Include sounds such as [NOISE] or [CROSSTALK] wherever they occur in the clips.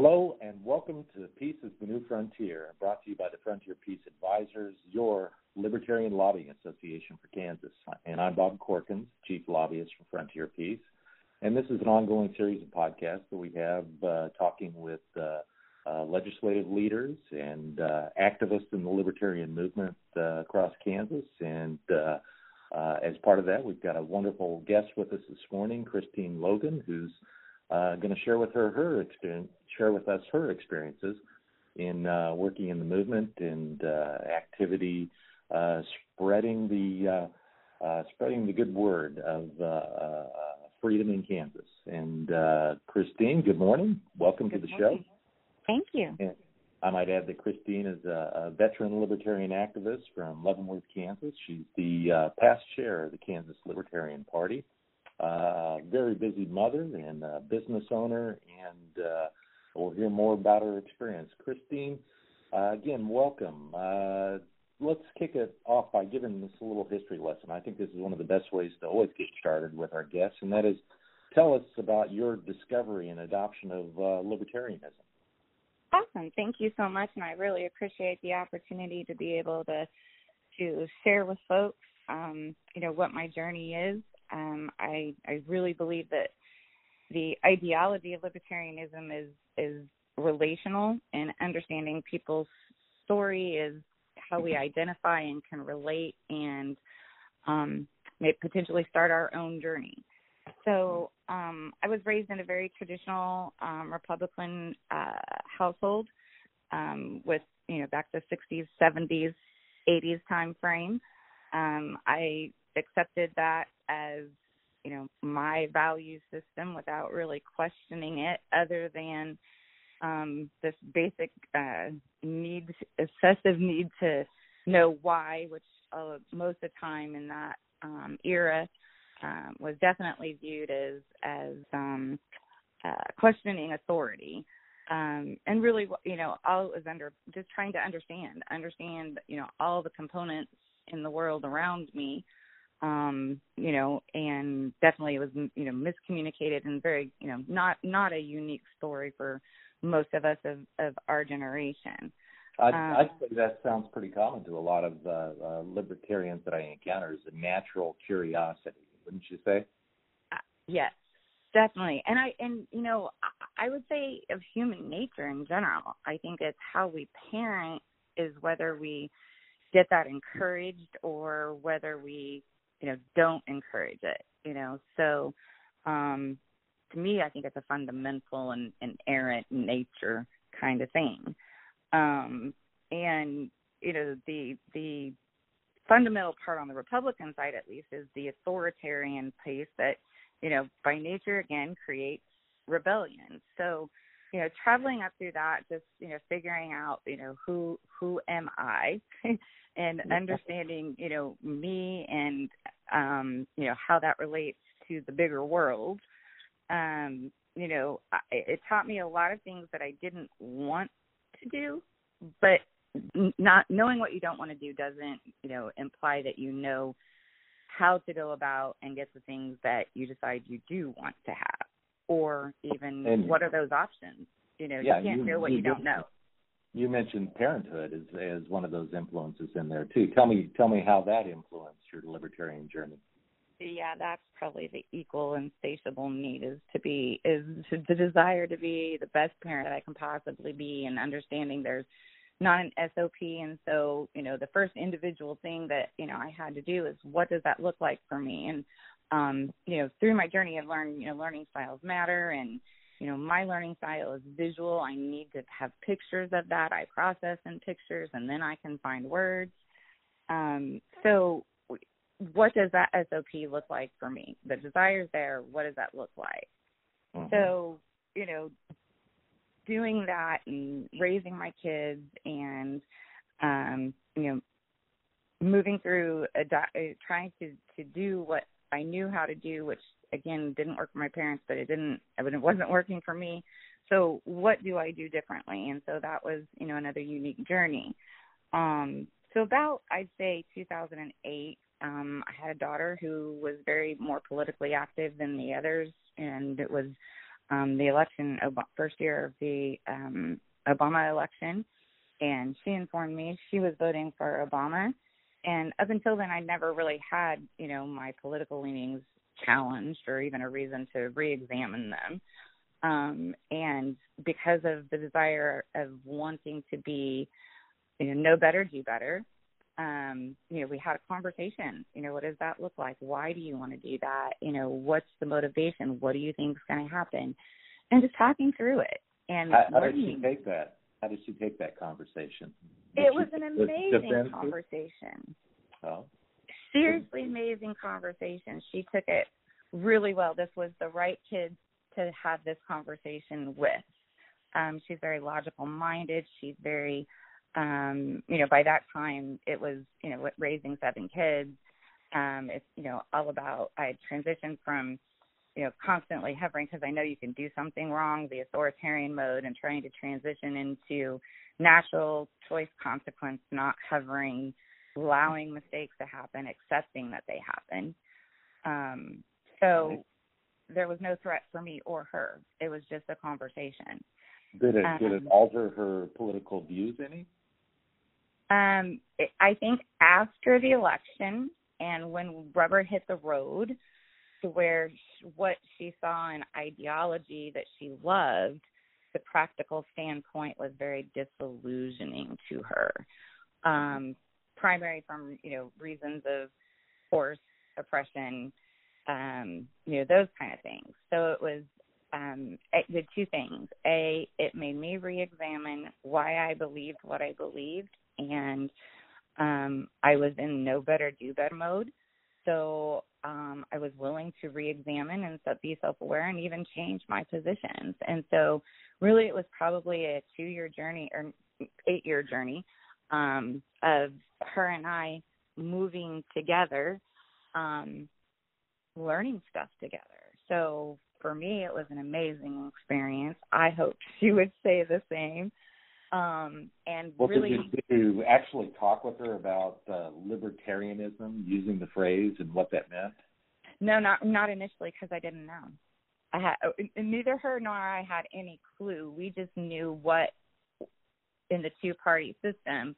Hello and welcome to Peace is the New Frontier, brought to you by the Frontier Peace Advisors, your Libertarian Lobbying Association for Kansas. And I'm Bob Corkins, Chief Lobbyist for Frontier Peace. And this is an ongoing series of podcasts that we have uh, talking with uh, uh, legislative leaders and uh, activists in the libertarian movement uh, across Kansas. And uh, as part of that, we've got a wonderful guest with us this morning, Christine Logan, who's uh, going to share with her her experience, share with us her experiences in uh, working in the movement and uh, activity, uh, spreading the uh, uh, spreading the good word of freedom in Kansas. And Christine, good morning. Welcome good to the morning. show. Thank you. And I might add that Christine is a, a veteran libertarian activist from Leavenworth, Kansas. She's the past chair of the Kansas Libertarian Party uh, very busy mother and business owner, and uh, we'll hear more about her experience. Christine, uh, again, welcome. Uh, let's kick it off by giving this a little history lesson. I think this is one of the best ways to always get started with our guests, and that is tell us about your discovery and adoption of uh, libertarianism. Awesome. Thank you so much, and I really appreciate the opportunity to be able to to share with folks, um, you know, what my journey is um, I I really believe that the ideology of libertarianism is is relational and understanding people's story is how we identify and can relate and um, may potentially start our own journey. So um, I was raised in a very traditional um, Republican uh, household um, with you know back to 60s, 70s, 80s time frame. Um, I accepted that as you know my value system without really questioning it other than um this basic uh need excessive need to know why which uh, most of the time in that um era um was definitely viewed as as um uh questioning authority. Um and really you know all it was under just trying to understand understand you know all the components in the world around me um you know and definitely it was you know miscommunicated and very you know not not a unique story for most of us of of our generation I'd, um, I'd say that sounds pretty common to a lot of uh, uh, libertarians that I encounter is a natural curiosity, wouldn't you say? Uh, yes, definitely. And I and you know I, I would say of human nature in general. I think it's how we parent is whether we get that encouraged or whether we you know don't encourage it you know? So um to me i think it's a fundamental and and errant nature kind of thing. Um and you know the the fundamental part on the republican side at least is the authoritarian pace that you know by nature again creates rebellion. So you know traveling up through that just you know figuring out you know who who am i [LAUGHS] and understanding you know me and um you know how that relates to the bigger world. Um you know it taught me a lot of things that I didn't want to do but not knowing what you don't want to do doesn't you know imply that you know how to go about and get the things that you decide you do want to have or even and, what are those options you know yeah, you can't you, know what you, you don't know you mentioned parenthood as as one of those influences in there too. Tell me tell me how that influenced your libertarian journey. Yeah, that's probably the equal insatiable need is to be is to, the desire to be the best parent that I can possibly be and understanding there's not an SOP and so, you know, the first individual thing that, you know, I had to do is what does that look like for me? And um, you know, through my journey I've learned, you know, learning styles matter and you know my learning style is visual. I need to have pictures of that. I process in pictures and then i can find words. Um, so what does that sop look like for me? The desire's there. What does that look like? Mm-hmm. so you know doing that and raising my kids and um you know moving through a di- trying to to do what i knew how to do which again didn't work for my parents, but it didn't it wasn't working for me. So what do I do differently? And so that was, you know, another unique journey. Um, so about I'd say 2008, um, I had a daughter who was very more politically active than the others, and it was um, the election, first year of the um, Obama election, and she informed me she was voting for Obama. And up until then, I never really had, you know, my political leanings challenged or even a reason to re-examine them. Um, and because of the desire of wanting to be, you know, know better, do better, um, you know, we had a conversation. You know, what does that look like? Why do you want to do that? You know, what's the motivation? What do you think is going to happen? And just talking through it. And how, how did she take that? How did she take that conversation? Did it was an amazing conversation. Oh. Seriously amazing conversation. She took it really well. This was the right kid to have this conversation with. Um, she's very logical minded. She's very um, you know, by that time it was, you know, raising seven kids. Um, it's, you know, all about, I transitioned from, you know, constantly hovering because I know you can do something wrong, the authoritarian mode, and trying to transition into natural choice consequence, not hovering, allowing mistakes to happen, accepting that they happen. Um, so there was no threat for me or her. It was just a conversation. Did it um, did it um, alter her political views any? Um, it, I think after the election and when rubber hit the road, where what she saw in ideology that she loved, the practical standpoint was very disillusioning to her. Um, primary from you know reasons of force, oppression, um, you know those kind of things. So it was um, it did two things. A, it made me re-examine why I believed what I believed, and um, I was in no better, do better mode. So um, I was willing to re-examine and be self-aware and even change my positions. And so, really, it was probably a two-year journey or eight-year journey um, of her and I moving together, um, learning stuff together. So for me, it was an amazing experience. I hope she would say the same. Um, and well, really, did you, you actually talk with her about uh, libertarianism, using the phrase, and what that meant? No, not not initially because I didn't know. I had uh, neither her nor I had any clue. We just knew what in the two party system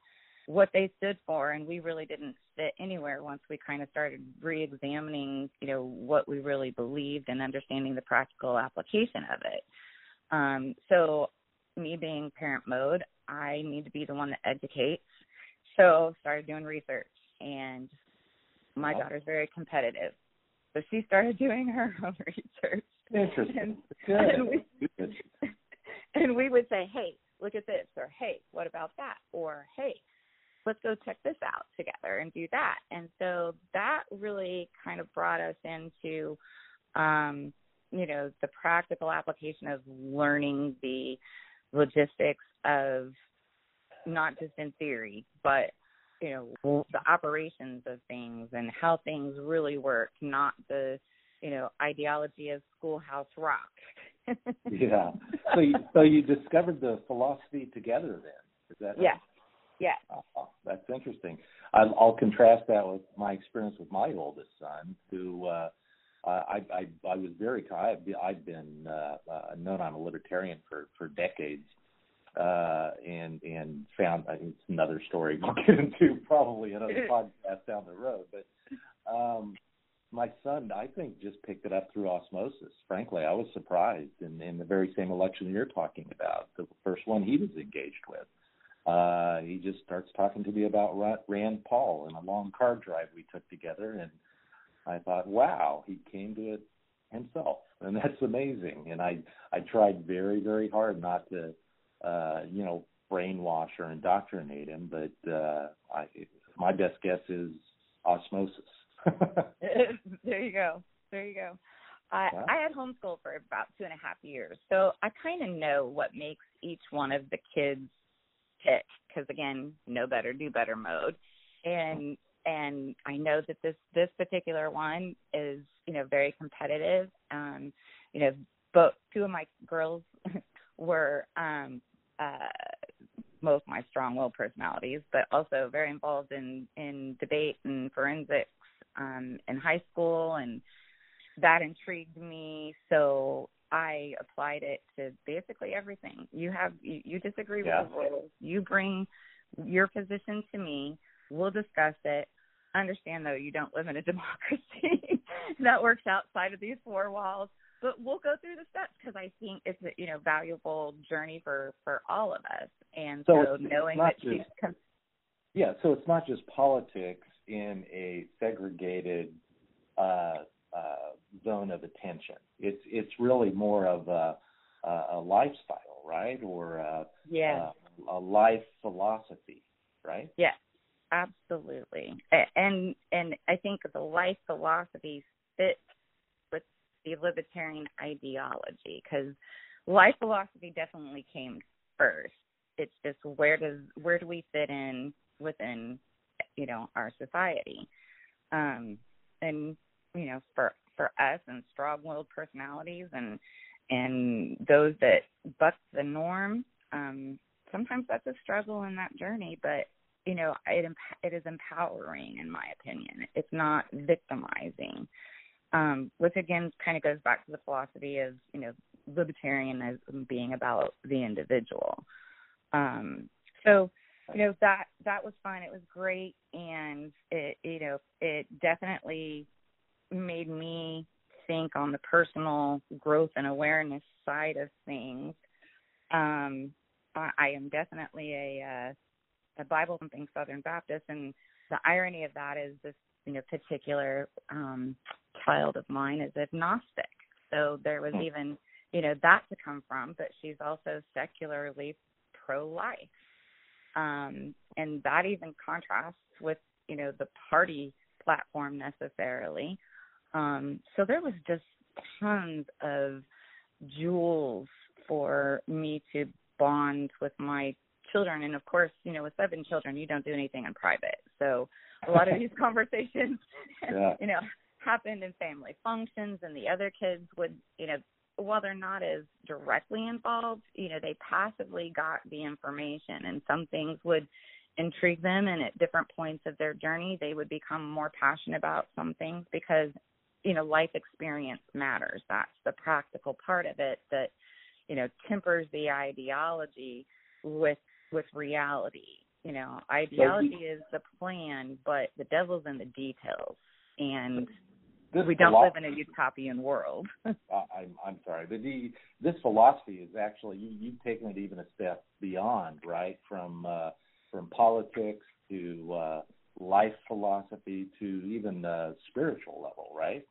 what they stood for and we really didn't fit anywhere once we kind of started re-examining you know what we really believed and understanding the practical application of it um, so me being parent mode i need to be the one that educates. So started doing research and my wow. daughter's very competitive. So she started doing her [LAUGHS] own research. Interesting. And, and, we, [LAUGHS] and we would say hey look at this or hey what about that? or hey let's go check this out together and do that. And so that really kind of brought us into, um, you know, the practical application of learning the logistics of not just in theory, but you know the operations of things and how things really work, not the you know ideology of schoolhouse rock. [LAUGHS] yeah. So you, so you discovered the philosophy together then? Is that yes? Yeah. Oh, that's interesting. I'll, I'll contrast that with my experience with my oldest son, who uh, I, I I was very I've, I've been uh, uh, known I'm a libertarian for for decades, uh, and and found I mean, it's another story we'll [LAUGHS] get into probably another [LAUGHS] podcast down the road. But um, my son, I think, just picked it up through osmosis. Frankly, I was surprised in in the very same election you're talking about, the first one he was engaged with uh, he just starts talking to me about Rand Paul and a long car drive we took together, and I thought, wow, he came to it himself, and that's amazing. And I I tried very very hard not to, uh, you know, brainwash or indoctrinate him, but uh, I my best guess is osmosis. [LAUGHS] [LAUGHS] there you go. There you go. I, I had homeschooled for about two and a half years, so I kind of know what makes each one of the kids tick. because again, know better, do better mode. And and I know that this this particular one is you know very competitive. Um, you know, both two of my girls [LAUGHS] were um, uh, both my strong-willed personalities, but also very involved in in debate and forensics um, in high school, and that intrigued me. So I applied it to basically everything. You have you, you disagree yeah. with the rules. You bring your position to me. We'll discuss it. Understand though, you don't live in a [LAUGHS] democracy that works outside of these four walls. But we'll go through the steps because I think it's a you know valuable journey for for all of us. And so, so knowing that just, she's yeah, so it's not just politics in a segregated uh, uh, zone of attention. It's it's really more of a, a lifestyle, right, or a, yeah. a, a life philosophy, right? Yes, absolutely. And and I think the life philosophy fits with the libertarian ideology because life philosophy definitely came first. It's just where does where do we fit in within you know our society, um, and you know for for us and strong-willed personalities and and those that buck the norm. Um, sometimes that's a struggle in that journey, but you know it it is empowering in my opinion. It's not victimizing, um, which again kind of goes back to the philosophy of you know libertarianism being about the individual. Um, so you know that that was fun. It was great, and it you know it definitely made me think on the personal growth and awareness side of things. Um, I, I am definitely a uh, a Bible thumping Southern Baptist, and the irony of that is this you know particular um, child of mine is agnostic. So there was hmm. even you know that to come from, but she's also secularly pro life, um, and that even contrasts with you know the party platform necessarily. Um, so there was just tons of jewels for me to bond with my children and of course you know with seven children you don't do anything in private so a lot of these [LAUGHS] conversations yeah. you know happened in family functions and the other kids would you know while they're not as directly involved you know they passively got the information and some things would intrigue them and at different points of their journey they would become more passionate about some things because you know life experience matters that's the practical part of it that you know tempers the ideology with with reality. You know ideology is the plan but the devil's in the details and we don't live in a utopian world. [LAUGHS] I'm i'm sorry. The, the this philosophy is actually you, you've taken it even a step beyond right? From uh from politics to uh life philosophy to even the spiritual level, right?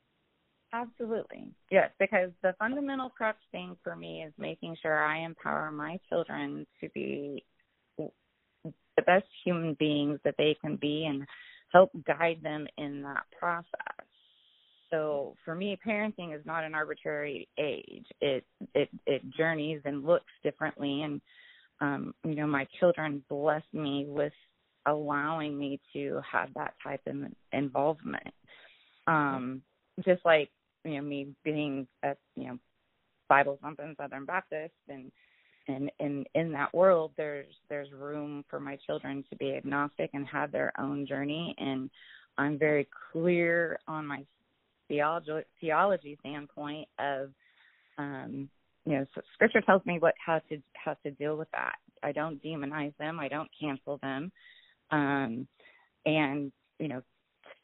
Absolutely. Yes, because the fundamental crux thing for me is making sure I empower my children to be the best human beings that they can be and help guide them in that process. So for me, parenting is not an arbitrary age. It it it journeys and looks differently, and um, you know my children bless me with allowing me to have that type of involvement. Um, just like you know me being a you know Bible thumping Southern Baptist and and in in that world there's there's room for my children to be agnostic and have their own journey. And I'm very clear on my theology theology standpoint of um you know so scripture tells me what how to how to deal with that. I don't demonize them. I don't cancel them. Um, and, you know,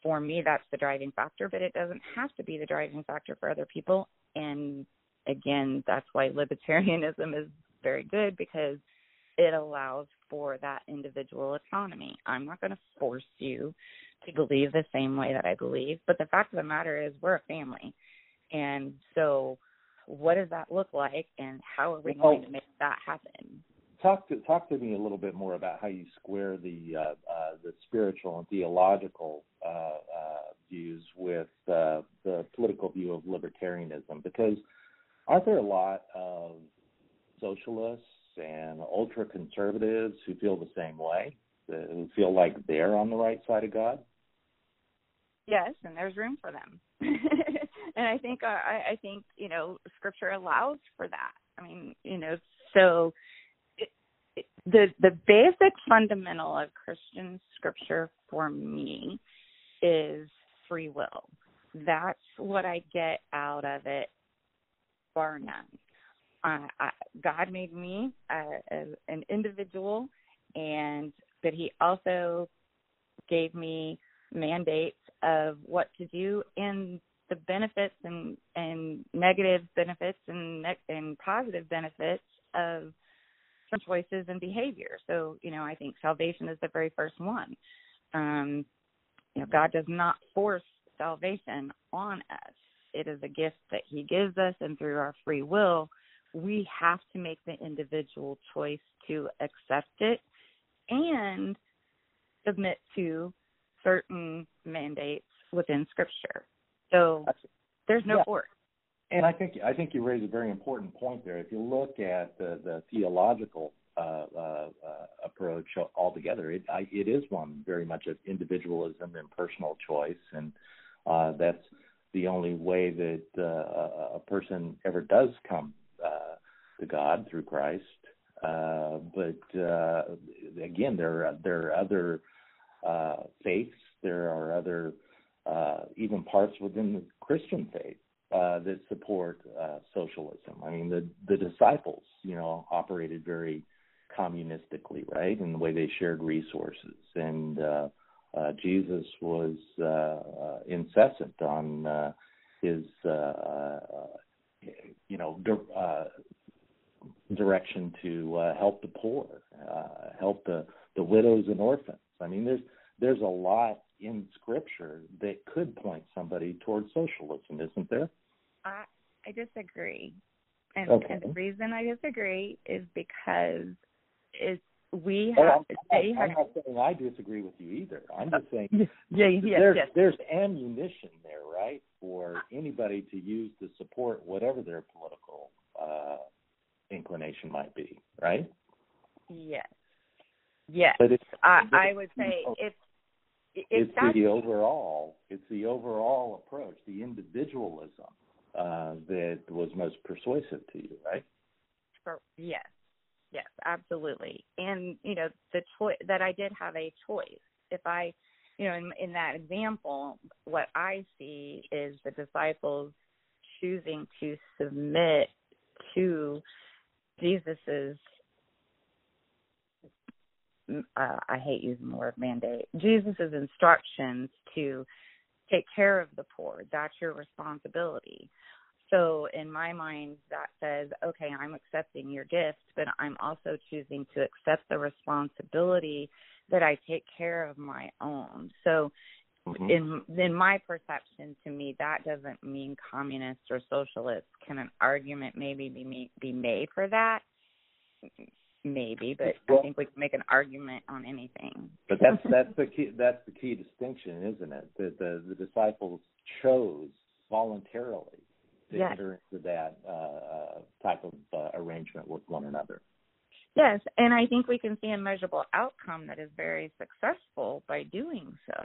for me, that's the driving factor, but it doesn't have to be the driving factor for other people. And again, that's why libertarianism is very good because it allows for that individual autonomy. I'm not going to force you to believe the same way that I believe, but the fact of the matter is we're a family. And so what does that look like and how are we going to make that happen? talk to talk to me a little bit more about how you square the uh, uh, the spiritual and theological uh, uh views with uh, the political view of libertarianism, because aren't there a lot of socialists and ultra conservatives who feel the same way, who feel like they're on the right side of God? Yes, and there's room for them, [LAUGHS] and I think uh, I, I think you know Scripture allows for that. I mean, you know, so the the basic fundamental of Christian scripture for me is free will. That's what I get out of it bar none. Uh, I, God made me uh, an individual, and but He also gave me mandates of what to do and the benefits and and negative benefits and and positive benefits of some choices and behavior. So, you know, I think salvation is the very first one. Um, you know, God does not force salvation on us. It is a gift that He gives us, and through our free will, we have to make the individual choice to accept it and submit to certain mandates within Scripture. So there's no yeah. force. And I think I think you raise a very important point there. If you look at the, the theological uh, uh, uh, approach altogether, it I, it is one very much of individualism and personal choice, and uh, that's the only way that uh, a person ever does come to God through Christ. Uh, but uh, again, there are, there are other uh, faiths, there are other uh, even parts within the Christian faith uh, that support uh, socialism. I mean, the the disciples, you know, operated very communistically, right, in the way they shared resources, and Jesus was incessant on his, you know, direction to uh, help the poor, uh, help the the widows and orphans. I mean, there's there's a lot in Scripture that could point somebody towards socialism, isn't there? I I disagree, and, okay. and the reason I disagree is because it's we oh, have. I'm, they I'm not saying I disagree with you either. I'm just saying yeah, yeah, yes, there's yes. there's ammunition there, right, for anybody to use to support whatever their political uh, inclination might be, right? Yes. Yes. But it's, I, I would say if it's the overall it's the overall approach, the individualism uh, that was most persuasive to you, right? For, yes, yes, absolutely. And you know the choice that I did have a choice. If I, you know, in, in that example, what I see is the disciples choosing to submit to Jesus's uh, I hate using the word mandate. Jesus's instructions to take care of the poor. That's your responsibility. So in my mind, that says, okay, I'm accepting your gift, but I'm also choosing to accept the responsibility that I take care of my own. So mm-hmm. in in my perception, to me, that doesn't mean communist or socialist. Can an argument maybe be be made for that? maybe, but well, I think we can make an argument on anything. But that's that's the key that's the key distinction, isn't it? That the, the disciples chose voluntarily to yes. enter into that uh, uh, type of uh, arrangement with one another. Yes, and I think we can see a measurable outcome that is very successful by doing so.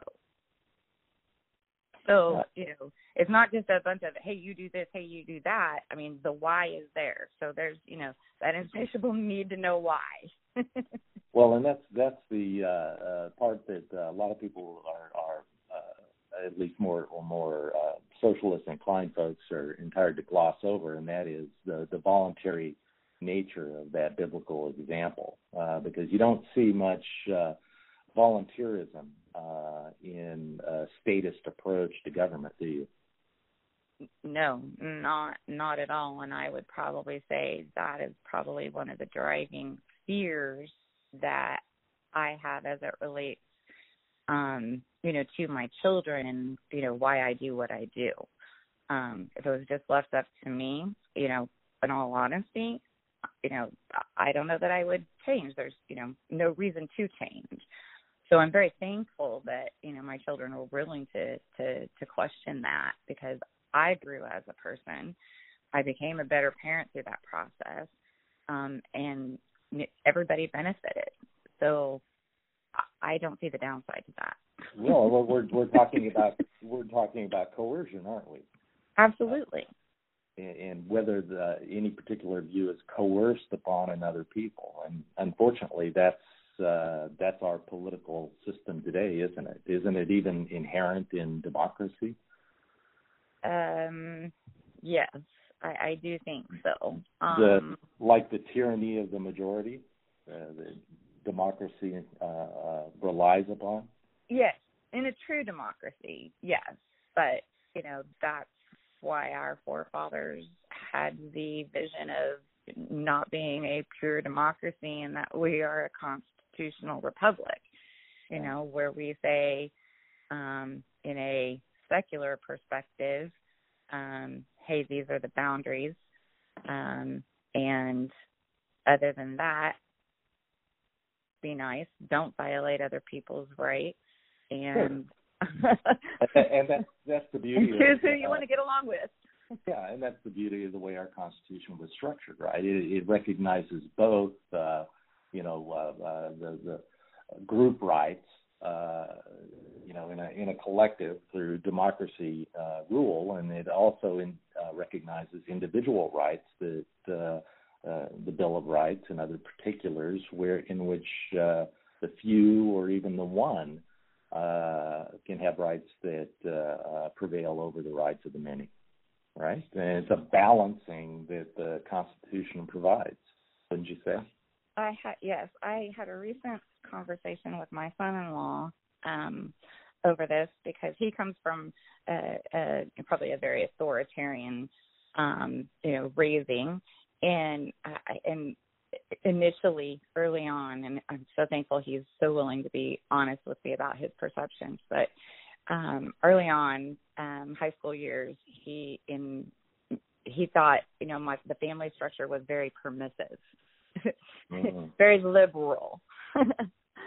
So, you know, it's not just a bunch of, hey, you do this, hey, you do that. I mean, the why is there. So there's, you know, that insatiable [LAUGHS] need to know why. [LAUGHS] well, and that's that's the uh, uh, part that uh, a lot of people are, are uh, at least more or more uh, socialist inclined folks are entitled to gloss over, and that is the, the voluntary nature of that biblical example, uh, because you don't see much uh, volunteerism uh, in a statist approach to government, do you? No, not not at all. And I would probably say that is probably one of the driving fears that I have as it relates, um, you know, to my children you know why I do what I do. Um, if it was just left up to me, you know, in all honesty, you know, I don't know that I would change. There's, you know, no reason to change so I'm very thankful that you know my children were willing to to to question that because I grew as a person. I became a better parent through that process, um, and everybody benefited. So I don't see the downside to that. well, we're we're [LAUGHS] talking about we're talking about coercion, aren't we? Absolutely. Uh, and whether the, any particular view is coerced upon another people, and unfortunately, that's uh, that's our political system today, isn't it? Isn't it even inherent in democracy? Um, yes, I, I do think so. Um, the, like the tyranny of the majority, uh, the democracy uh, uh, relies upon. Yes, in a true democracy, yes, but you know that's why our forefathers had the vision of not being a pure democracy and that we are a constitutional republic. You know, where we say, um, in a secular perspective, um, hey, these are the boundaries. Um, and other than that, be nice. Don't violate other people's rights. And and that's that's the beauty. [LAUGHS] Choose who you uh, want to get along with. [LAUGHS] yeah, and that's the beauty of the way our Constitution was structured, right? It, it recognizes both, uh, you know, uh, uh, the the group rights, uh, you know, in a in a collective through democracy rule, and it also in, recognizes individual rights that. The Bill of Rights and other particulars, where in which the few or even the one uh, can have rights that uh, uh, prevail over the rights of the many, right? And it's a balancing that the Constitution provides, wouldn't you say? I had yes, I had a recent conversation with my son-in-law um, over this because he comes from a, a, probably a very authoritarian, um, you know, raising, and uh, and initially early on and I'm so thankful he's so willing to be honest with me about his perceptions but um early on um high school years he in he thought you know my the family structure was very permissive mm. [LAUGHS] very liberal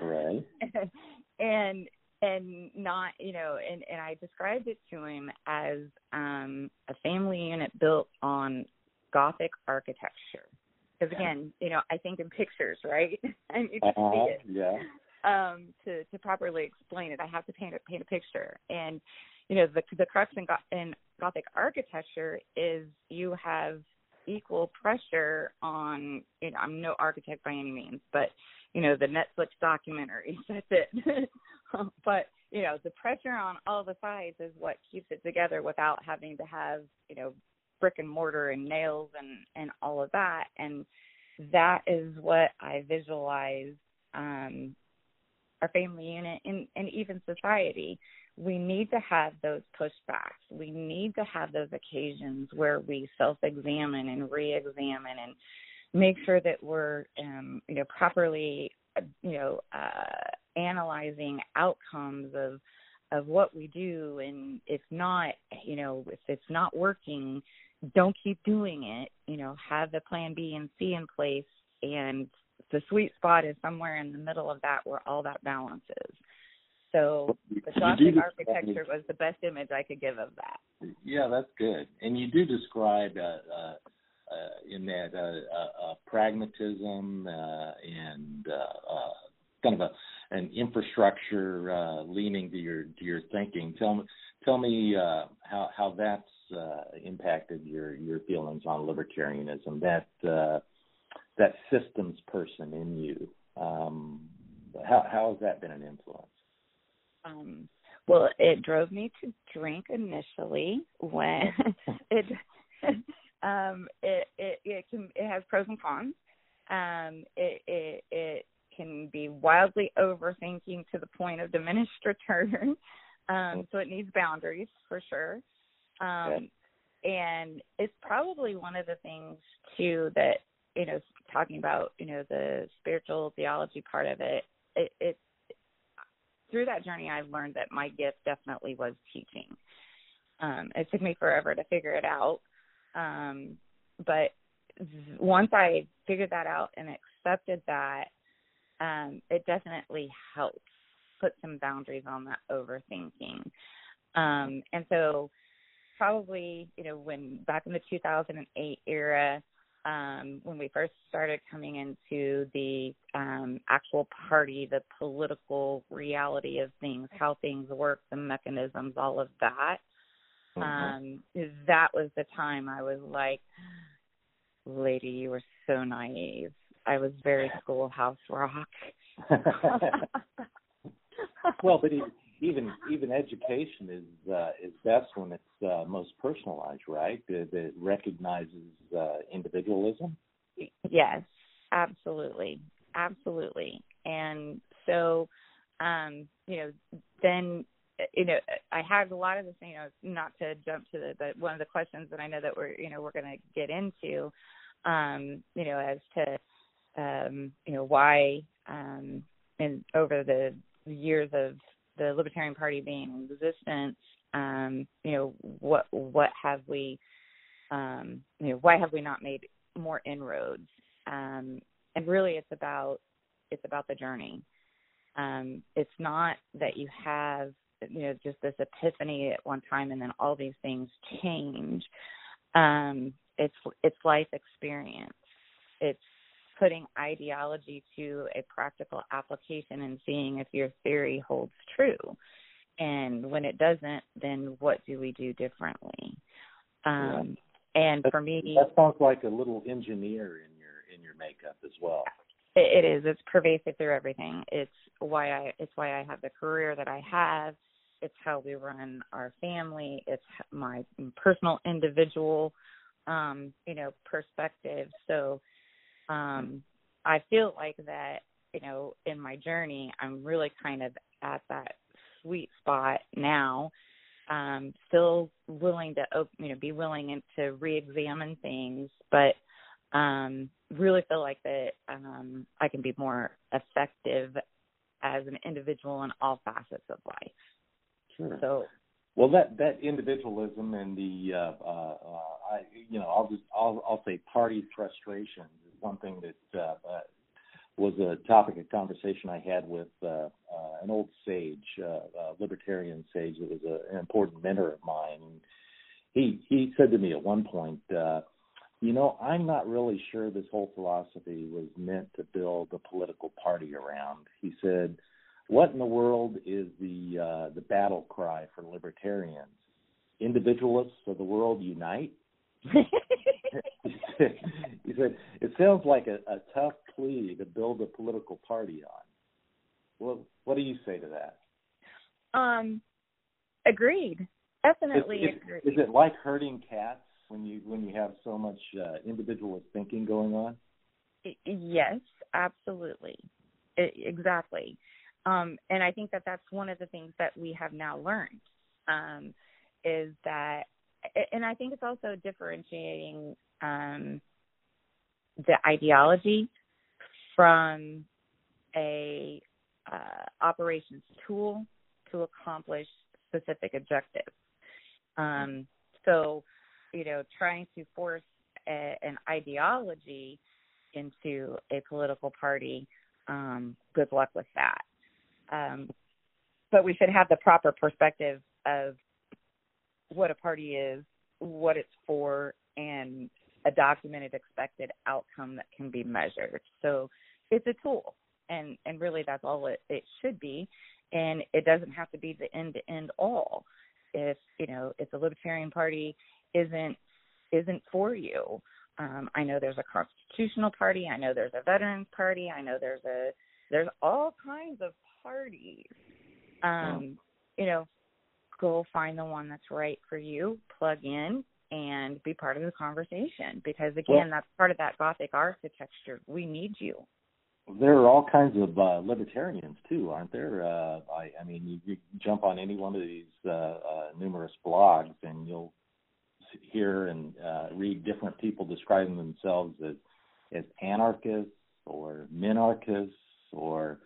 right [LAUGHS] and and not you know and and I described it to him as um a family unit built on gothic architecture because again, you know, I think in pictures, right? [LAUGHS] I need to uh-huh. see it. Yeah. Um, to to properly explain it, I have to paint a paint a picture. And you know, the the crux in, go- in Gothic architecture is you have equal pressure on. Know, I'm no architect by any means, but you know, the Netflix documentary. [LAUGHS] That's it. [LAUGHS] but you know, the pressure on all the sides is what keeps it together without having to have you know brick and mortar and nails and and all of that and that is what i visualize um our family unit and and even society we need to have those pushbacks we need to have those occasions where we self examine and re examine and make sure that we're um you know properly you know uh analyzing outcomes of of what we do and if not you know if it's not working don't keep doing it. You know, have the plan B and C in place, and the sweet spot is somewhere in the middle of that where all that balance is. So the Gothic architecture was the best image I could give of that. Yeah, that's good. And you do describe uh, uh, uh, in that uh, uh, uh, pragmatism and kind of a an infrastructure leaning to your to your thinking. Tell me tell me how how that's uh, impacted your your feelings on libertarianism? That uh, that systems person in you. Um, how how has that been an influence? Um, well, it drove me to drink initially when [LAUGHS] it [LAUGHS] um, it it it can it has pros and cons. Um, it it it can be wildly overthinking to the point of diminished [LAUGHS] return. Um, so it needs boundaries for sure. Um, and it's probably one of the things too that you know talking about you know the spiritual theology part of it. It, it through that journey, I've learned that my gift definitely was teaching. Um, it took me forever to figure it out, um, but once I figured that out and accepted that, um, it definitely helped put some boundaries on that overthinking. Um, and so probably you know when back in the 2008 era um, when we first started coming into the um, actual party, the political reality of things, how things work, the mechanisms, all of that. Mm-hmm. Um, that was the time I was like, lady, you were so naive. I was very [LAUGHS] schoolhouse rock. [LAUGHS] well, but even even education is uh, is best when it's uh, most personalized, right? That, that recognizes uh, individualism. Yes, absolutely, absolutely. And so, um, you know, then you know, I had a lot of the you know, not to jump to the, but one of the questions that I know that we're, you know, we're going to get into, um, you know, as to, um, you know, why, um, and over the years of the Libertarian Party being in existence, um, you know, what, what have we, um, you know, why have we not made more inroads? Um, and really it's about, it's about the journey. Um, it's not that you have you know just this epiphany at one time and then all these things change um it's it's life experience it's putting ideology to a practical application and seeing if your theory holds true. And when it doesn't then what do we do differently? Um yeah. and that, for me that sounds like a little engineer in your in your makeup as well. It is. It's pervasive through everything. It's why i it's why i have the career that i have. It's how we run our family. It's my personal individual um you know perspective. So um i feel like that you know in my journey i'm really kind of at that sweet spot now um still willing to you know be willing to re-examine things but um really feel like that um I can be more effective as an individual in all facets of life. Sure. So, well, that that individualism and the uh, uh, uh, I, you know, I'll just I'll I'll say party frustration is one thing that uh, was a topic of conversation I had with uh, uh, an old sage, uh, libertarian sage that was a, an important mentor of mine. He he said to me at one point. Uh, you know, I'm not really sure this whole philosophy was meant to build a political party around. He said, what in the world is the the battle cry for libertarians? Individualists of the world unite. [LAUGHS] he, said, it sounds like a, a tough plea to build a political party on. Well, what do you say to that? Um, agreed. Definitely is, is, agreed. Is it like herding cats when you when you have so much uh, individualist thinking going on? Yes, absolutely, it, exactly. Um, and I think that that's one of the things that we have now learned um, is that, and I think it's also differentiating um, the ideology from a uh, operations tool to accomplish specific objectives. Um, so, you know, trying to force a, an ideology into a political party, um, good luck with that. Um, but we should have the proper perspective of what a party is, what it's for, and a documented expected outcome that can be measured. So it's a tool, and and really that's all it, it should be, and it doesn't have to be the end to end all. If you know if the Libertarian Party isn't isn't for you, um, I know there's a constitutional party. I know there's a veterans party. I know there's a there's all kinds of parties. Um, you know, go find the one that's right for you, plug in, and be part of the conversation. Because again, well, that's part of that Gothic architecture. We need you. There are all kinds of uh, libertarians too, aren't there? Uh, I, I mean, you, you jump on any one of these uh, uh, numerous blogs, and you'll hear and uh, read different people describing themselves as as anarchists or minarchists or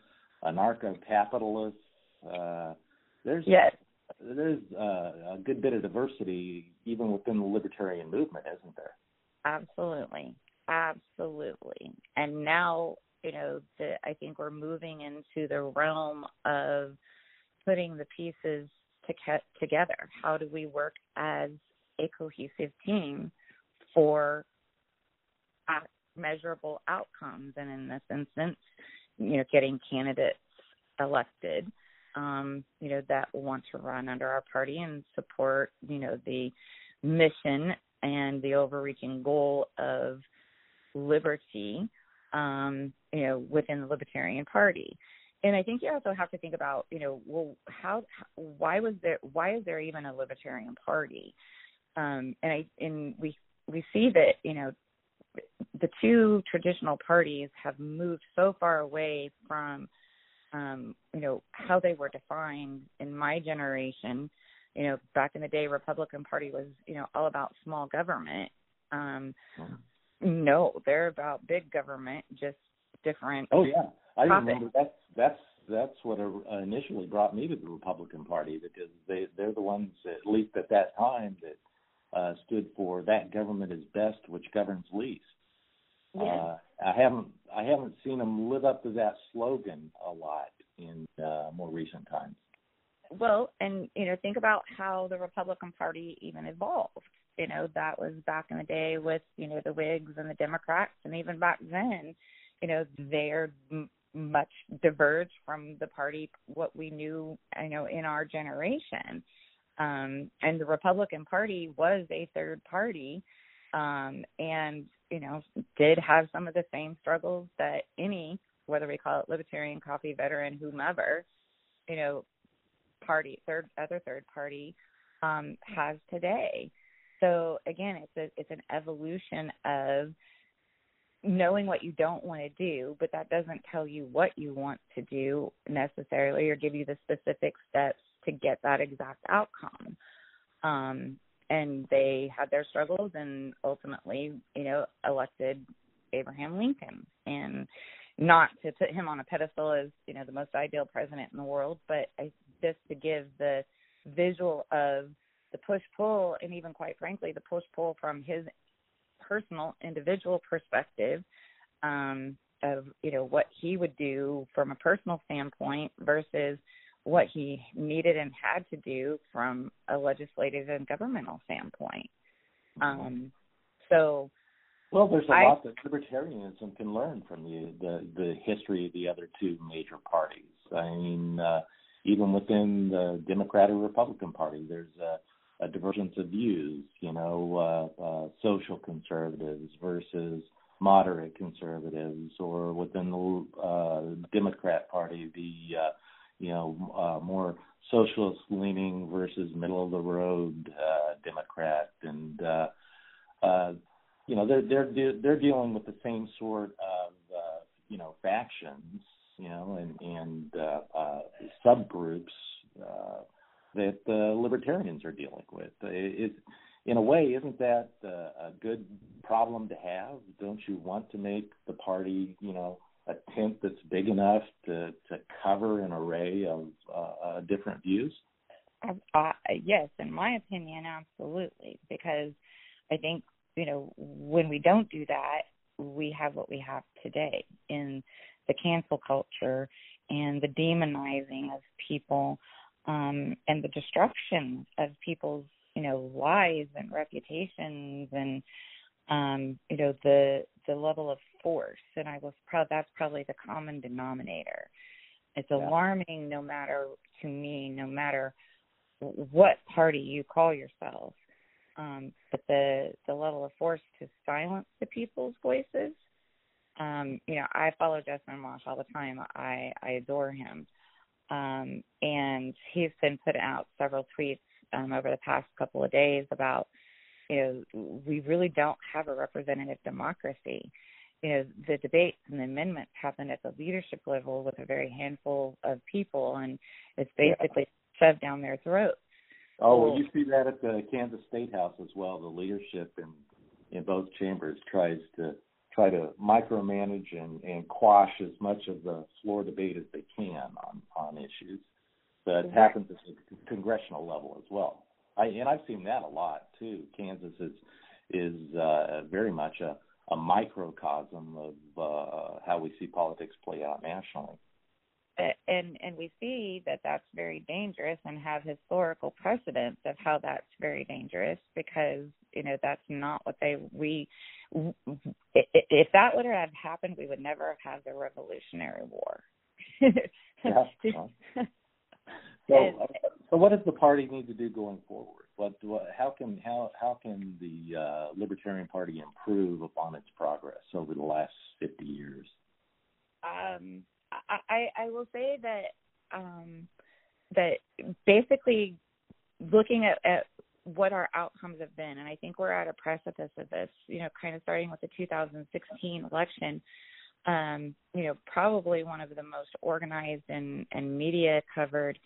anarcho-capitalists. Uh, there's yes. There's uh, a good bit of diversity even within the libertarian movement, isn't there? Absolutely, absolutely. And now, you know, the, I think we're moving into the realm of putting the pieces to together. How do we work as a cohesive team for measurable outcomes? And in this instance, you know, getting candidates elected, um, you know, that want to run under our party and support, you know, the mission and the overreaching goal of liberty, um, you know, within the Libertarian Party. and I think you also have to think about, you know, well, how, why was there, why is there even a libertarian party? Um, and I, and we, we see that, you know, the two traditional parties have moved so far away from, um, you know, how they were defined in my generation. You know, back in the day, Republican Party was, you know, all about small government. Um, no, they're about big government, just different. Oh yeah, I topics. remember that's that's that's what uh, initially brought me to the Republican Party because they they're the ones at least at that time that uh, stood for that government is best, which governs least. Yeah. Uh, I haven't I haven't seen them live up to that slogan a lot in uh, more recent times. Well, and you know, think about how the Republican Party even evolved. You know, that was back in the day with you know the Whigs and the Democrats, and even back then, you know, they're m- much diverged from the party what we knew, you know, in our generation. Um, and the Republican Party was a third party, um, and you know, did have some of the same struggles that any, whether we call it libertarian, coffee veteran, whomever, you know, party, third, other third party, um, has today. So again, it's a it's an evolution of knowing what you don't want to do, but that doesn't tell you what you want to do necessarily or give you the specific steps to get that exact outcome. Um, and they had their struggles and ultimately, you know, elected Abraham Lincoln. And not to put him on a pedestal as, you know, the most ideal president in the world, but I, just to give the visual of the push pull and even quite frankly the push pull from his personal individual perspective um, of you know what he would do from a personal standpoint versus what he needed and had to do from a legislative and governmental standpoint. Um, so, well, there's a I, lot that libertarianism can learn from the, the the history of the other two major parties. I mean, uh, even within the Democratic Republican Party, there's a, a divergence of views. You know, uh, uh, social conservatives versus moderate conservatives, or within the uh, Democrat Party, the uh, you know uh, more socialist leaning versus middle of the road uh, Democrat, and uh, uh, you know they're they're de- they're dealing with the same sort of uh, you know factions you know, and and uh, uh, subgroups uh, that uh, libertarians are dealing with. It, in a way, isn't that uh, a good problem to have? Don't you want to make the party, you know, a tent that's big enough to to cover an array of uh, uh, different views? Uh, yes, in my opinion, absolutely, because I think you know when we don't do that, we have what we have today in the cancel culture and the demonizing of people um, and the destruction of people's you know lives and reputations and um, you know the the level of force and I was proud that's probably the common denominator. It's yeah. alarming no matter to me, no matter what party you call yourself. Um, but the the level of force to silence the people's voices um, you know, I follow Justin Amash all the time. I I adore him, um, and he's been putting out several tweets um, over the past couple of days about, you know, we really don't have a representative democracy. You know, the debates and the amendments happen at the leadership level with a very handful of people, and it's basically yeah. shoved down their throats. Oh, well, you see that at the Kansas State House as well. The leadership in in both chambers tries to try to micromanage and, and quash as much of the floor debate as they can on, on issues. But it happens at the congressional level as well. I, and I've seen that a lot too. Kansas is is uh, very much a, a microcosm of uh, how we see politics play out nationally. And and we see that that's very dangerous and have historical precedents of how that's very dangerous because you know that's not what they we if that would have happened, we would never have had the Revolutionary War. [LAUGHS] yeah. So, uh, so what does the party need to do going forward? What, what how can how how can the uh, Libertarian Party improve upon its progress over the last fifty years? Um, I I will say that um, that basically looking at, at what our outcomes have been, and I think we're at a precipice of this. You know, kind of starting with the 2016 election. Um, you know, probably one of the most organized and, and media covered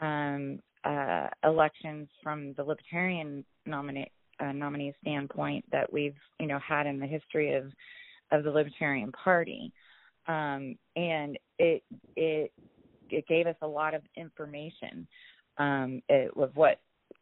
um, uh, elections from the Libertarian nominee uh, nominee standpoint that we've you know had in the history of of the Libertarian Party, um, and it it it gave us a lot of information um, it, of what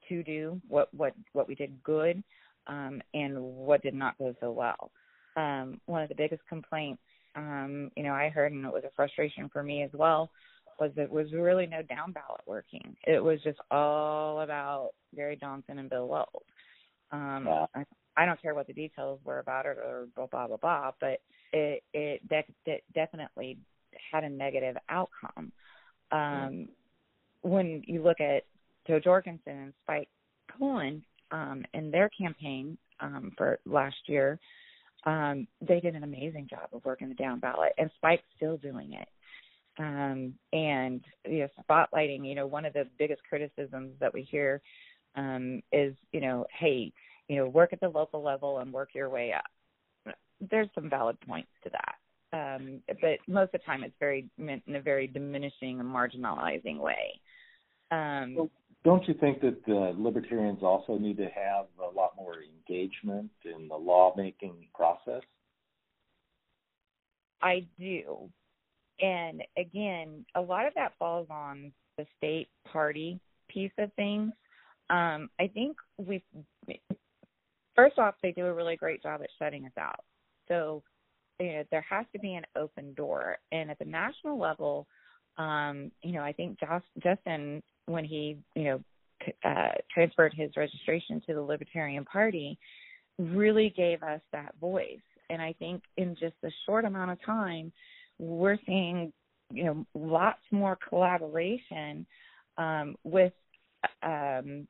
to do, what what what we did good, um, and what did not go so well. Um, one of the biggest complaints, um, you know, I heard, and it was a frustration for me as well, was it was really no down ballot working. It was just all about Gary Johnson and Bill Weld. Um, wow. I, I don't care what the details were about it or blah blah blah blah, but it it, de- de- definitely had a negative outcome. Um, when you look at Jo Jorgensen and Spike Cohen um, in their campaign um, for last year, um, they did an amazing job of working the down ballot, and Spike's still doing it. Um, and you know, spotlighting. You know, one of the biggest criticisms that we hear um, is, you know, hey, you know, work at the local level and work your way up. There's some valid points to that. Um, but most of the time it's very meant in a very diminishing and marginalizing way. Um, well, don't you think that libertarians also need to have a lot more engagement in the lawmaking process? I do. And again, a lot of that falls on the state party piece of things. Um, I think we first off they do a really great job at shutting us out. So you know there has to be an open door, and at the national level, um, you know I think Josh, Justin when he you know uh, transferred his registration to the Libertarian Party really gave us that voice. And I think in just a short amount of time, we're seeing you know lots more collaboration um, with um,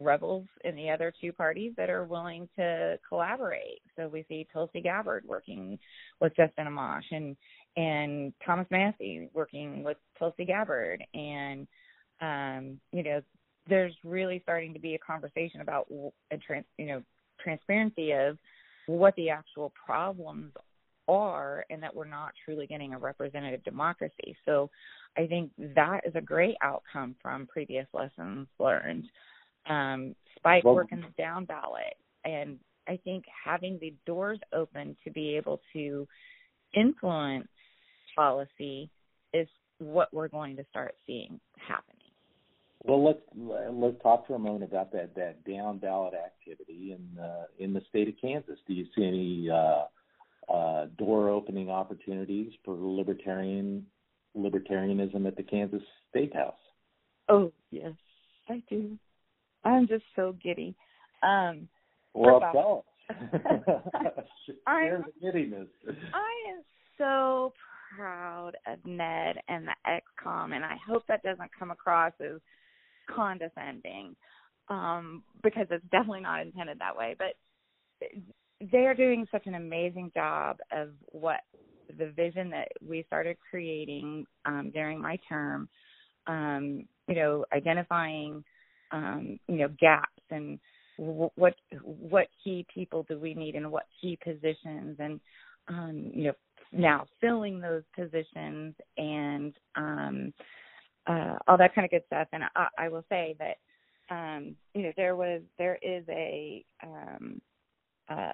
rebels in the other two parties that are willing to collaborate. So we see Tulsi Gabbard working with Justin Amash and and Thomas Massie working with Tulsi Gabbard and um, you know there's really starting to be a conversation about a trans, you know transparency of what the actual problems are and that we're not truly getting a representative democracy. So I think that is a great outcome from previous lessons learned um, Spike well, working the down ballot. And I think having the doors open to be able to influence policy is what we're going to start seeing happening. Well, let's let's talk for a moment about that that down ballot activity in uh, in the state of Kansas. Do you see any uh, uh, door opening opportunities for libertarian libertarianism at the Kansas State House? Oh yes, I do. I'm just so giddy. Um, well, tell [LAUGHS] [LAUGHS] I'm, giddiness. I am so proud of Ned and the XCOM, and I hope that doesn't come across as condescending, um, because it's definitely not intended that way. But they are doing such an amazing job of what the vision that we started creating um, during my term. Um, you know, identifying um, you know gaps and w- what what key people do we need and what key positions and um, you know now filling those positions and um, uh, all that kind of good stuff. And I, I will say that um, you know there was there is a um, uh,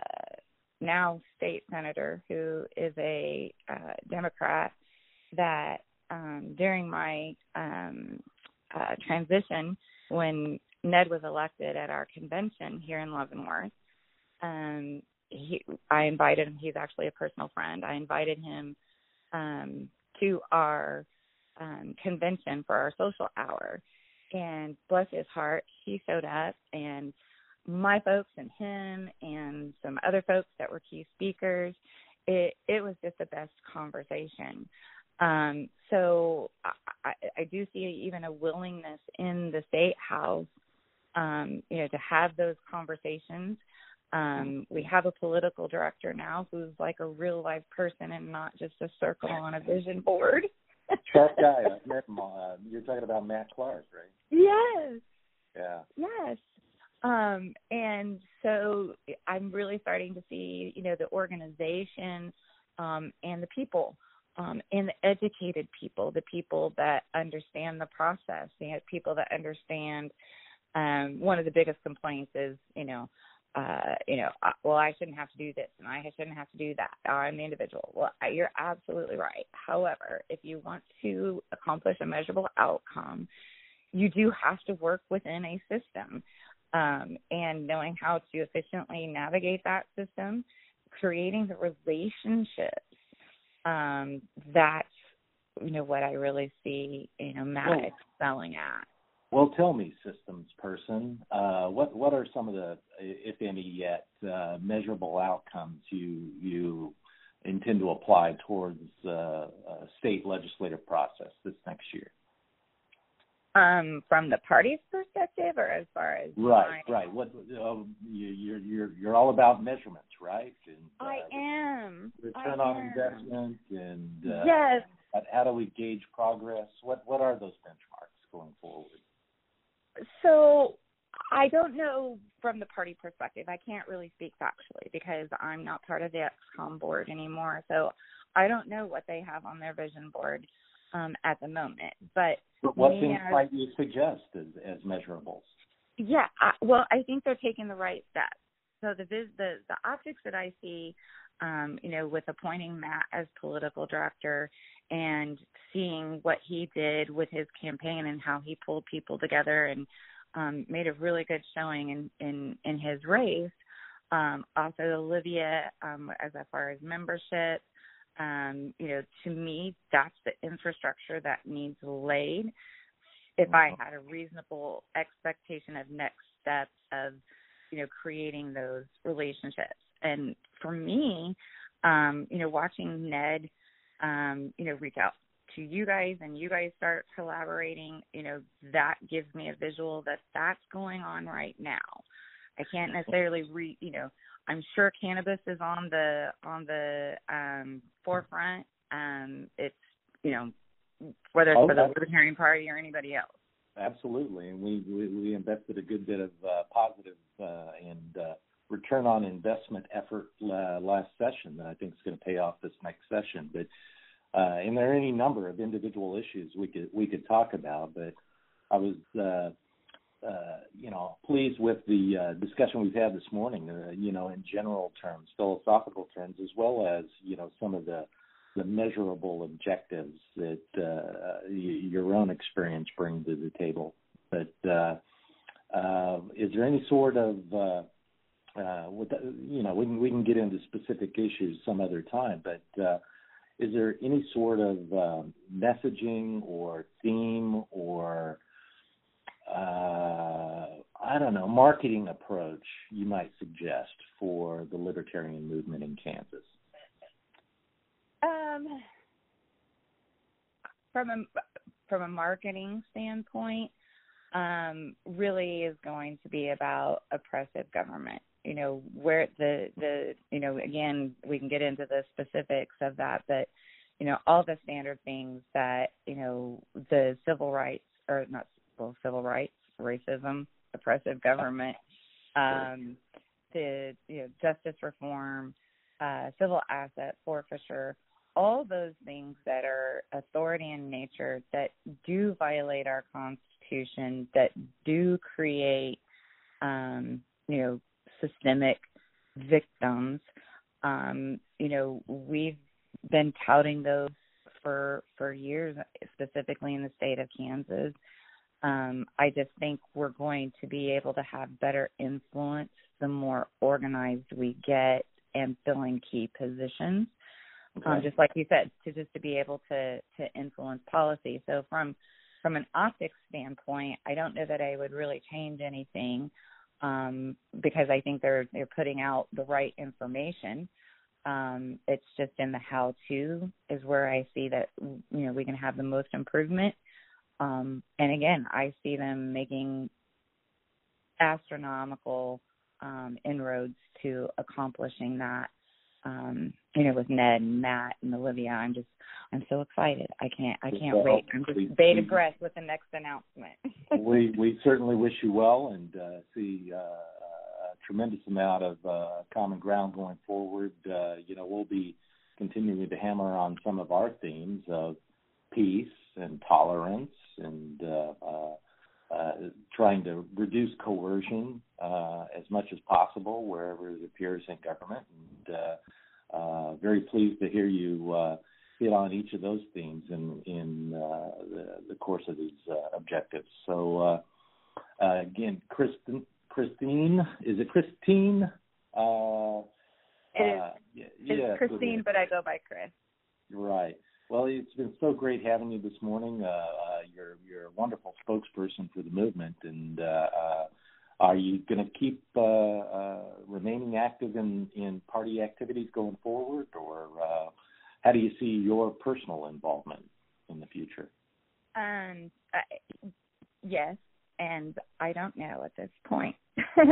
now state senator who is a uh, Democrat that um, during my um, uh, transition when Ned was elected at our convention here in Leavenworth, um, he, I invited him. He's actually a personal friend. I invited him um, to our um, convention for our social hour, and bless his heart, he showed up, and my folks and him and some other folks that were key speakers. It it was just the best conversation. Um, so I, I do see even a willingness in the state house, um, you know, to have those conversations. Um, we have a political director now who's like a real life person and not just a circle on a vision board. [LAUGHS] Sharp guy. I met him. Uh, you're talking about Matt Clark, right? Yes. Yeah. Yes. Um, and so I'm really starting to see, you know, the organization um, and the people um, and the educated people, the people that understand the process, the people that understand. Um, one of the biggest complaints is, you know, uh, you know, uh, well, I shouldn't have to do this and I shouldn't have to do that. I'm the individual. Well, you're absolutely right. However, if you want to accomplish a measurable outcome, you do have to work within a system um, and knowing how to efficiently navigate that system, creating the relationships. Um, that's you know what I really see you know Matt well, excelling at. Well, tell me, systems person, uh, what what are some of the, if any, yet uh, measurable outcomes you you intend to apply towards uh, a state legislative process this next year? Um, from the party's perspective, or as far as right, right. What uh, you're you're you're all about measurements, right? And, uh, I am. Return I on am. investment and uh, yes. How do we gauge progress? What what are those benchmarks going forward? So I don't know from the party perspective. I can't really speak factually because I'm not part of the XCOM board anymore. So I don't know what they have on their vision board um, at the moment. But, but what things as, might you suggest as, as measurables? Yeah, I, well, I think they're taking the right steps. So the vis, the the optics that I see, um, you know, with appointing Matt as political director and seeing what he did with his campaign and how he pulled people together and um, made a really good showing in in in his race. Um, also, Olivia, um, as far as membership, um, you know, to me, that's the infrastructure that needs laid. If I mm-hmm. had a reasonable expectation of next steps of, you know, creating those relationships. And for me, um, you know, watching Ned, um, you know, reach out to you guys and you guys start collaborating, you know, that gives me a visual that that's going on right now. I can't necessarily re, you know, I'm sure cannabis is on the on the um, forefront. Um, it's you know whether it's oh, for the Libertarian Party or anybody else. Absolutely, and we we, we invested a good bit of uh, positive uh, and uh, return on investment effort uh, last session that I think is going to pay off this next session. But uh, and there are any number of individual issues we could we could talk about, but I was uh, uh, you know, pleased with the uh, discussion we've had this morning. Uh, you know, in general terms, philosophical terms, as well as you know some of the the measurable objectives that uh, your own experience brings to the table. But uh, uh, is there any sort of uh, uh, with the, you know we can we can get into specific issues some other time, but uh, is there any sort of uh, messaging or theme or uh, I don't know, marketing approach you might suggest for the libertarian movement in Kansas? Um, from a from a marketing standpoint, um, really is going to be about oppressive government. You know, where the the you know again we can get into the specifics of that, but you know all the standard things that you know the civil rights or not well, civil rights, racism, oppressive government, um, the you know, justice reform, uh, civil asset forfeiture, all those things that are authority in nature that do violate our constitution, that do create, um, you know, systemic victims. Um, you know, we've been touting those for for years, specifically in the state of Kansas. Um, I just think we're going to be able to have better influence the more organized we get and filling key positions. Um, okay. Um, just like you said, to just to be able to to influence policy. So from from an optics standpoint, I don't know that I would really change anything um, because I think they're they're putting out the right information. Um, it's just in the how to is where I see that you know we can have the most improvement um, and again, I see them making astronomical um, inroads to accomplishing that. Um, you know, with Ned and Matt and Olivia, I'm just, I'm so excited. I can't, I can't well, wait. I'm just we, bated breath with the next announcement. [LAUGHS] we we certainly wish you well and uh, see uh, a tremendous amount of uh, common ground going forward. Uh, you know, we'll be continuing to hammer on some of our themes of peace and tolerance and uh, uh, uh, trying to reduce coercion uh, as much as possible wherever it appears in government. And uh, uh, very pleased to hear you uh, hit on each of those themes in in uh, the, the course of these uh, objectives. So uh, uh, again, Kristen, Christine, is it Christine? Uh, it is. Uh, yeah, it's yeah, Christine, but I go by Chris. Right. Well, it's been so great having you this morning. Uh, uh, you're you're a wonderful spokesperson for the movement, and uh, uh, are you going to keep uh, uh, remaining active in in party activities going forward, or uh, how do you see your personal involvement in the future? Um, uh, yes, and I don't know at this point. [LAUGHS] um,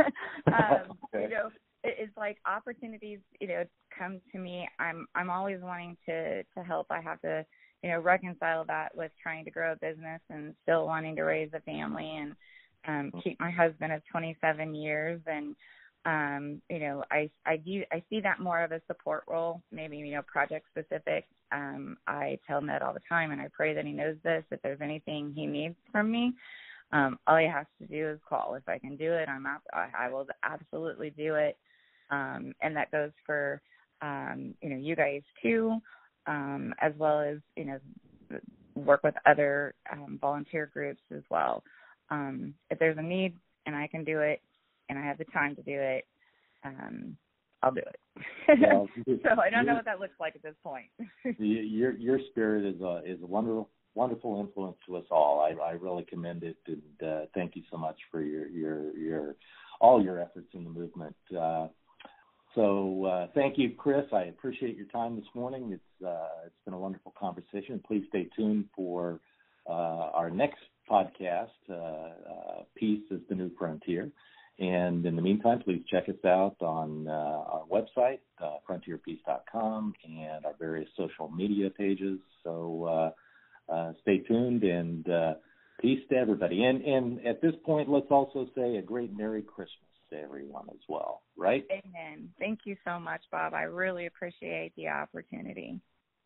[LAUGHS] okay. You know, it's like opportunities you know come to me. I'm i'm always wanting to to help. I have to you know reconcile that with trying to grow a business and still wanting to raise a family and um keep my husband of 27 years. And um you know i i view i see that more of a support role maybe you know project specific. Um i tell ned all the time and i pray that he knows this if there's anything he needs from me. Um all he has to do is call. If i can do it i'm I, I will absolutely do it um, and that goes for um, you know you guys too, um, as well as you know work with other um, volunteer groups as well. Um, if there's a need and I can do it and I have the time to do it, um, I'll do it. Well, [LAUGHS] so I don't know what that looks like at this point. [LAUGHS] your your spirit is a is a wonderful wonderful influence to us all. I, I really commend it and uh, thank you so much for your your your all your efforts in the movement. Uh, so uh, thank you, Chris. I appreciate your time this morning. It's uh, it's been a wonderful conversation. Please stay tuned for uh, our next podcast. Uh, uh, Peace is the new frontier. And in the meantime, please check us out on uh, our website, frontierpeace.com, and our various social media pages. So stay tuned and peace to everybody. And and at this point, let's also say a great Merry Christmas to everyone as well, right? Amen. Thank you so much, Bob. I really appreciate the opportunity.